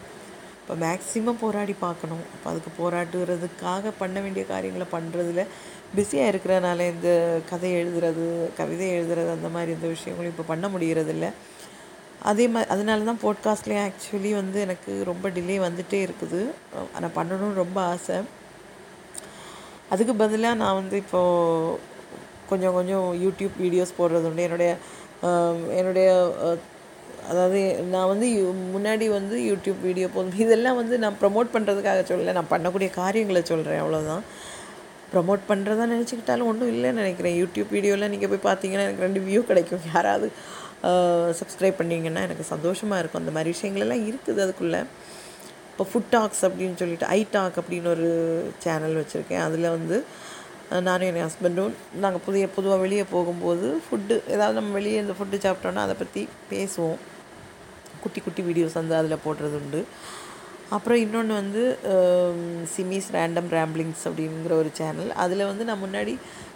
இப்போ மேக்ஸிமம் போராடி பார்க்கணும். அப்போ அதுக்கு போராட்டுறதுக்காக பண்ண வேண்டிய காரியங்களை பண்ணுறதுல பிஸியாக இருக்கிறனால இந்த கதை எழுதுறது கவிதை எழுதுறது அந்த மாதிரி இந்த விஷயங்களும் இப்போ பண்ண முடிகிறதில்ல அதே மாதிரி அதனால தான் போட்காஸ்ட்லேயும் ஆக்சுவலி வந்து எனக்கு ரொம்ப டிலே வந்துட்டே இருக்குது. ஆனால் பண்ணணும்னு ரொம்ப ஆசை. அதுக்கு பதிலாக நான் வந்து இப்போது கொஞ்சம் கொஞ்சம் யூடியூப் வீடியோஸ் போடுறது உண்டு. என்னுடைய என்னுடைய அதாவது நான் வந்து யூ- முன்னாடி வந்து யூடியூப் வீடியோ போதும் இதெல்லாம் வந்து நான் ப்ரமோட் பண்ணுறதுக்காக சொல்லலை. நான் பண்ணக்கூடிய காரியங்களை சொல்கிறேன் அவ்வளோதான் ப்ரமோட் பண்ணுறதா நினச்சிக்கிட்டாலும் ஒன்றும் இல்லைன்னு நினைக்கிறேன். யூடியூப் வீடியோவில் நீங்கள் போய் பார்த்தீங்கன்னா எனக்கு ரெண்டு வியூ கிடைக்கும். யாராவது சப்ஸ்கிரைப் பண்ணிங்கன்னா எனக்கு சந்தோஷமாக இருக்கும். அந்த மாதிரி விஷயங்களெல்லாம் இருக்குது அதுக்குள்ளே. இப்போ ஃபுட் டாக்ஸ் அப்படின்னு சொல்லிட்டு ஐ டாக் அப்படின்னு ஒரு சேனல் வச்சுருக்கேன். அதில் வந்து நானும் என் ஹஸ்பண்டும் நாங்கள் புதிய பொதுவாக வெளியே போகும்போது ஃபுட்டு ஏதாவது நம்ம வெளியே இந்த ஃபுட்டு சாப்பிட்டோன்னா அதை பற்றி பேசுவோம். குட்டி குட்டி வீடியோஸ் வந்து அதில் போடுறது உண்டு அப்புறம் இன்னொன்று வந்து சிமிஸ் ரேண்டம் ரேம்பிளிங்ஸ் அப்படிங்கிற ஒரு சேனல் அதில் வந்து நான் முன்னாடி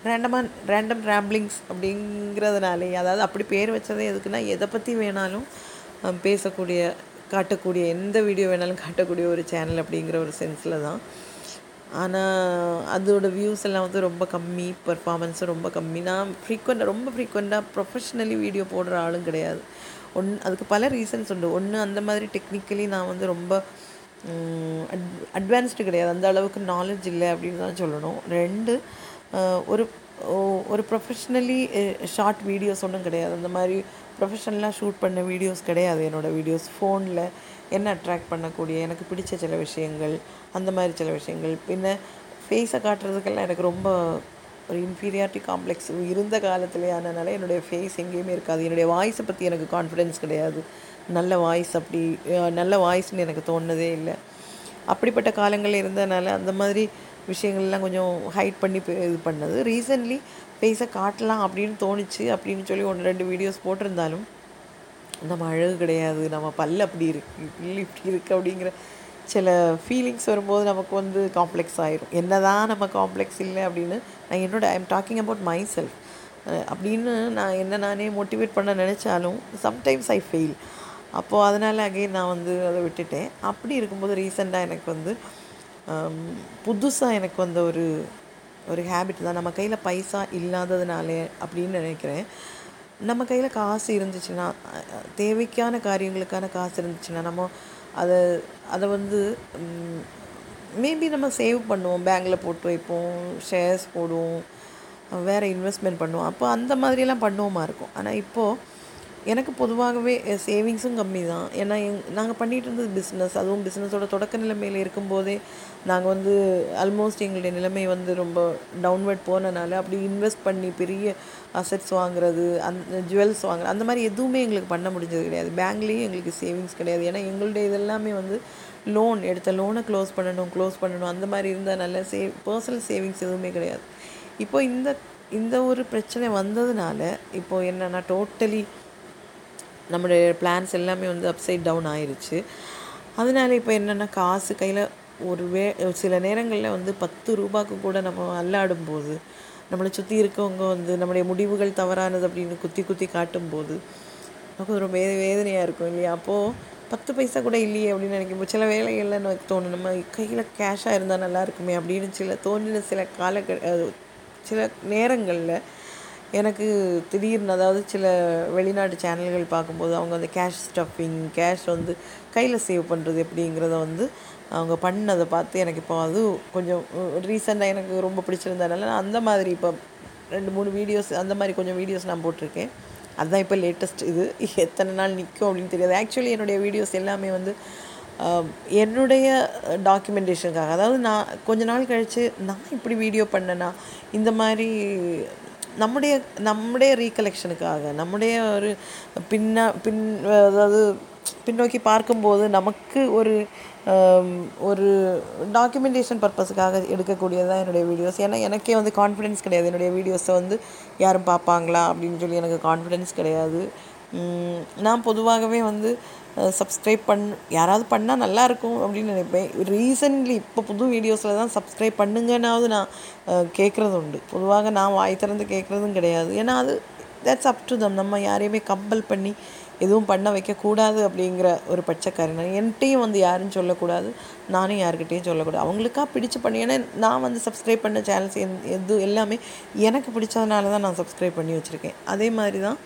ரேண்டமாக ரேண்டம் ரேம்பிளிங்ஸ் அப்படிங்கிறதுனாலே அதாவது அப்படி பேர் வச்சதே எதுக்குன்னா எதை பற்றி வேணாலும் பேசக்கூடிய காட்டக்கூடிய எந்த வீடியோ வேணாலும் காட்டக்கூடிய ஒரு சேனல் அப்படிங்கிற ஒரு சென்ஸில் தான். ஆனால் அதோட வியூஸ் எல்லாம் வந்து ரொம்ப கம்மி பர்ஃபாமன்ஸும் ரொம்ப கம்மி. நான் ஃப்ரீக்வெண்ட்டாக ரொம்ப ஃப்ரீக்வெண்ட்டாக ப்ரொஃபஷ்னலி வீடியோ போடுற ஆளும் கிடையாது. ஒன் அதுக்கு பல ரீசன்ஸ் உண்டு. ஒன்று அந்த மாதிரி டெக்னிக்கலி நான் வந்து ரொம்ப அட் அட்வான்ஸ்டு கிடையாது. அந்த அளவுக்கு நாலேஜ் இல்லை அப்படின்னு தான் சொல்லணும். ரெண்டு ஒரு ஒரு ப்ரொஃபஷ்னலி ஷார்ட் வீடியோஸ் ஒன்றும் கிடையாது. அந்த மாதிரி ப்ரொஃபஷனலாக ஷூட் பண்ண வீடியோஸ் கிடையாது என்னோடய வீடியோஸ் ஃபோனில் என்ன அட்ராக்ட் பண்ணக்கூடிய எனக்கு பிடிச்ச சில விஷயங்கள் அந்த மாதிரி சில விஷயங்கள். பின்ன ஃபேஸை காட்டுறதுக்கெல்லாம் எனக்கு ரொம்ப ஒரு இன்ஃபீரியாரிட்டி காம்ப்ளெக்ஸ் இருந்த காலத்திலே ஆனனால என்னுடைய ஃபேஸ் எங்கேயுமே இருக்காது. என்னுடைய வாய்ஸை பற்றி எனக்கு கான்ஃபிடென்ஸ் கிடையாது. நல்ல வாய்ஸ் அப்படி நல்ல வாய்ஸ்னு எனக்கு தோணுனதே இல்லை. அப்படிப்பட்ட காலங்கள் இருந்தனால அந்த மாதிரி விஷயங்கள்லாம் கொஞ்சம் ஹைட் பண்ணி பே- இது பண்ணது. ரீசன்ட்லி ஃபேஸை காட்டலாம் அப்படின்னு தோணுச்சு. அப்படின்னு சொல்லி ஒன்று ரெண்டு வீடியோஸ் போட்டிருந்தாலும் நம்ம அழகு கிடையாது. நம்ம பல் அப்படி இருக்கு இல்லை இப்படி இருக்குது அப்படிங்கிற சில ஃபீலிங்ஸ் வரும்போது நமக்கு வந்து காம்ப்ளெக்ஸ் ஆயிரும். என்னதான் நம்ம காம்ப்ளெக்ஸ் இல்லை அப்படின்னு நான் என்னோட I am talking about myself அப்படின்னு நான் என்ன நானே மோட்டிவேட் பண்ண நினச்சாலும் சம்டைம்ஸ் ஐ ஃபெயில் அப்போது அதனால் அகெயின் நான் வந்து அதை விட்டுட்டேன். அப்படி இருக்கும்போது ரீசெண்டாக எனக்கு வந்து புதுசாக எனக்கு வந்த ஒரு ஒரு ஹேபிட் தான். நம்ம கையில் பைசா இல்லாததுனாலே அப்படின்னு நினைக்கிறேன். நம்ம கையில் காசு இருந்துச்சுன்னா தேவைக்கான காரியங்களுக்கான காசு இருந்துச்சுன்னா நம்ம அதை அதை வந்து மேபி நம்ம சேவ் பண்ணுவோம். பேங்கில் போட்டு வைப்போம் ஷேர்ஸ் போடுவோம் வேறு இன்வெஸ்ட்மெண்ட் பண்ணுவோம். அப்போ அந்த மாதிரியெல்லாம் பண்ணுவோமா இருக்கும். ஆனால் இப்போது எனக்கு பொதுவாகவே சேவிங்ஸும் கம்மி தான் ஏன்னா எங் நாங்கள் பண்ணிகிட்டு இருந்தது பிஸ்னஸ் அதுவும் பிஸ்னஸோட தொடக்க நிலைமையில் இருக்கும்போதே நாங்கள் வந்து ஆல்மோஸ்ட் எங்களுடைய நிலைமை வந்து ரொம்ப டவுன்வர்ட் போனனால அப்படி இன்வெஸ்ட் பண்ணி பெரிய அசெட்ஸ் வாங்குறது அந்த ஜுவல்ஸ் வாங்குறது அந்த மாதிரி எதுவுமே எங்களுக்கு பண்ண முடிஞ்சது கிடையாது. பேங்க்லேயும் எங்களுக்கு சேவிங்ஸ் கிடையாது. ஏன்னா எங்களுடைய இதெல்லாமே வந்து லோன் எடுத்த லோனை க்ளோஸ் பண்ணணும் க்ளோஸ் பண்ணணும் அந்த மாதிரி இருந்தனால சே பர்சனல் சேவிங்ஸ் எதுவுமே கிடையாது. இப்போ இந்த இந்த ஒரு பிரச்சனை வந்ததுனால இப்போது என்னன்னா டோட்டலி நம்மளுடைய பிளான்ஸ் எல்லாமே வந்து அப்சைட் டவுன் ஆயிடுச்சு அதனால இப்போ என்னென்னா காசு கையில் ஒரு வே சில நேரங்களில் வந்து பத்து ரூபாய்க்கு கூட நம்ம அல்லாடும் போது நம்மளை சுற்றி இருக்கவங்க வந்து நம்முடைய முடிவுகள் தவறானது அப்படின்னு குத்தி குத்தி காட்டும்போது நமக்கு ஒரு வே வேதனையாக இருக்கும் இல்லையா? அப்போது பத்து பைசா கூட இல்லையே அப்படின்னு நினைக்கும்போது சில வேலைகளில் எனக்கு தோணும் நம்ம கையில் கேஷாக இருந்தால் நல்லா இருக்குமே அப்படின்னு சில தோன்றின சில கால சில நேரங்களில் எனக்கு திடீர்னு அதாவது சில வெளிநாட்டு சேனல்கள் பார்க்கும்போது அவங்க அந்த கேஷ் ஸ்டஃபிங் கேஷ் வந்து கையில் சேவ் பண்ணுறது எப்படிங்கிறத வந்து அவங்க பண்ணதை பார்த்து எனக்கு இப்போ அது கொஞ்சம் ரீசெண்டாக எனக்கு ரொம்ப பிடிச்சிருந்ததுனால நான் அந்த மாதிரி இப்போ ரெண்டு மூணு வீடியோஸ் அந்த மாதிரி கொஞ்சம் வீடியோஸ் நான் போட்டிருக்கேன். அதுதான் இப்போ லேட்டஸ்ட் இது. எத்தனை நாள் நிற்கும் அப்படின்னு தெரியாது. ஆக்சுவலி என்னுடைய வீடியோஸ் எல்லாமே வந்து என்னுடைய டாக்குமெண்டேஷனுக்காக அதாவது நான் கொஞ்ச நாள் கழித்து நான் இப்படி வீடியோ பண்ணேன்னா இந்த மாதிரி நம்முடைய நம்முடைய ரீகலெக்ஷனுக்காக நம்முடைய ஒரு பின்னா பின் அதாவது பின்னோக்கி பார்க்கும்போது நமக்கு ஒரு ஒரு டாக்குமெண்டேஷன் பர்பஸுக்காக எடுக்கக்கூடியது என்னுடைய வீடியோஸ் ஏன்னா எனக்கே வந்து கான்ஃபிடென்ஸ் கிடையாது. என்னுடைய வீடியோஸை வந்து யாரும் பார்ப்பாங்களா அப்படின்னு சொல்லி எனக்கு கான்ஃபிடென்ஸ் கிடையாது. நான் பொதுவாகவே வந்து சப்ஸ்கிரைப் பண் யாராவது பண்ணால் நல்லா இருக்கும் அப்படின்னு நினைப்பேன். ரீசன்ட்லி இப்போ புது வீடியோஸில் தான் சப்ஸ்கிரைப் பண்ணுங்கன்னாவது நான் கேட்குறது உண்டு. பொதுவாக நான் வாய் திறந்து கேட்குறதும் கிடையாது. ஏன்னா அது தட்ஸ் அப் டு தம் நம்ம யாரையுமே கம்பல் பண்ணி எதுவும் பண்ண வைக்கக்கூடாது அப்படிங்கிற ஒரு பச்சைக்காரன் என்கிட்டையும் வந்து யாரும் சொல்லக்கூடாது. நானும் யாருக்கிட்டேயும் சொல்லக்கூடாது. அவங்களுக்காக பிடிச்சு பண்ணி ஏன்னா நான் வந்து சப்ஸ்கிரைப் பண்ண சேனல்ஸ் எது எல்லாமே எனக்கு பிடிச்சதுனால தான் நான் சப்ஸ்கிரைப் பண்ணி வச்சுருக்கேன். அதே மாதிரி தான்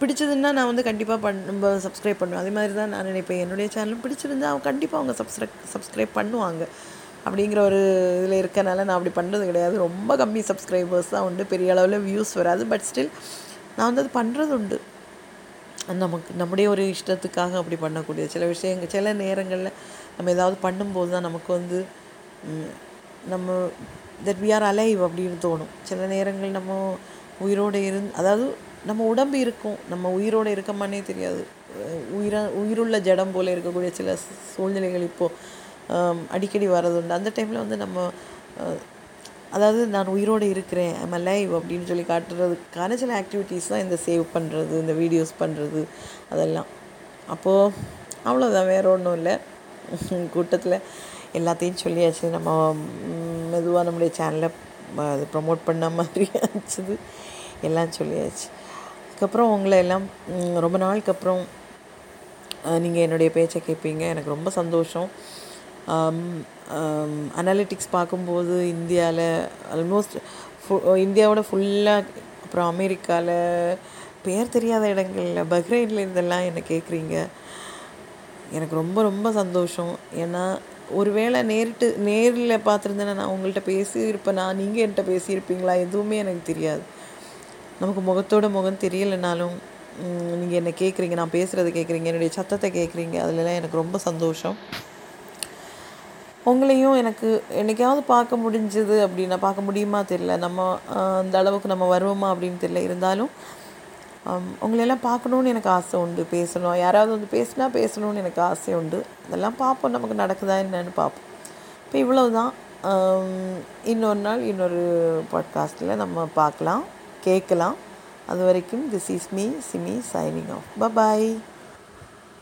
பிடிச்சதுன்னா நான் வந்து கண்டிப்பாக பண் சப்ஸ்கிரைப் பண்ணுவேன். அதே மாதிரி தான் நான் நினைப்பேன். என்னுடைய சேனலும் பிடிச்சிருந்தா அவங்க கண்டிப்பாக அவங்க சப்ஸ்கிரைப் சப்ஸ்கிரைப் பண்ணுவாங்க. அப்படிங்கிற ஒரு இதில் இருக்கனால நான் அப்படி பண்ணுறது கிடையாது. ரொம்ப கம்மி சப்ஸ்கிரைபர்ஸ் தான் உண்டு. பெரிய அளவில் வியூஸ் வராது. பட் ஸ்டில் நான் வந்து அது பண்ணுறது உண்டு. நமக்கு நம்முடைய ஒரு இஷ்டத்துக்காக அப்படி பண்ணக்கூடிய சில விஷயங்கள் சில நேரங்களில் நம்ம ஏதாவது பண்ணும்போது தான் நமக்கு வந்து நம்ம தட் வி ஆர் அலைவ் அப்படின்னு தோணும். சில நேரங்கள் நம்ம உயிரோடு இருந் அதாவது நம்ம உடம்பு இருக்கும். நம்ம உயிரோடு இருக்கமானே தெரியாது. உயிர உயிரா உயிருள்ள ஜடம் போல் இருக்கக்கூடிய சில சூழ்நிலைகள் இப்போது அடிக்கடி வர்றதுண்டு. அந்த டைமில் வந்து நம்ம அதாவது நான் உயிரோடு இருக்கிறேன் ஐம் அலைவ் அப்படின்னு சொல்லி காட்டுறதுக்கான சில ஆக்டிவிட்டீஸ் தான் இந்த சேவ் பண்ணுறது இந்த வீடியோஸ் பண்ணுறது அதெல்லாம். அப்போது அவ்வளோதான் வேறு ஒன்றும் இல்லை. கூட்டத்தில் எல்லாத்தையும் சொல்லியாச்சு. நம்ம மெதுவாக நம்முடைய சேனலை அது ப்ரமோட் பண்ண மாதிரி ஆச்சுது. எல்லாம் சொல்லியாச்சு. அதுக்கப்புறம் உங்களை எல்லாம் ரொம்ப நாளுக்கு அப்புறம் நீங்கள் என்னுடைய பேச்சை கேட்பீங்க எனக்கு ரொம்ப சந்தோஷம். அனாலிட்டிக்ஸ் பார்க்கும்போது இந்தியாவில் ஆல்மோஸ்ட் ஃபு இந்தியாவோட ஃபுல்லாக அப்புறம் அமெரிக்காவில் பேர் தெரியாத இடங்களில் பஹ்ரைனில் இருந்தெல்லாம் என்னை கேட்குறீங்க எனக்கு ரொம்ப ரொம்ப சந்தோஷம். ஏன்னா ஒருவேளை நேரிட்டு நேரில் பார்த்துருந்தேன்னா நான் உங்கள்கிட்ட பேசியிருப்பேனா நீங்கள் என்கிட்ட பேசியிருப்பீங்களா? எதுவுமே எனக்கு தெரியாது. நமக்கு முகத்தோட முகம் தெரியலைனாலும் நீங்கள் என்ன கேட்குறீங்க நான் பேசுகிறத கேட்குறீங்க என்னுடைய சத்தத்தை கேட்குறீங்க அதுலலாம் எனக்கு ரொம்ப சந்தோஷம். உங்களையும் எனக்கு என்னைக்காவது பார்க்க முடிஞ்சது அப்படின்னா பார்க்க முடியுமா தெரியல. நம்ம அந்த அளவுக்கு நம்ம வருவோமா அப்படின்னு தெரியல. இருந்தாலும் உங்களையெல்லாம் பார்க்கணுன்னு எனக்கு ஆசை உண்டு பேசணும். யாராவது வந்து பேசினா பேசணும்னு எனக்கு ஆசை உண்டு. அதெல்லாம் பார்ப்போம் நமக்கு நடக்குதா என்னன்னு பார்ப்போம். இப்போ இவ்வளவு தான் இன்னொரு நாள் இன்னொரு பாட்காஸ்ட்டில் நம்ம பார்க்கலாம். கேட்கலாம். அது வரைக்கும் this is me Simi signing off bye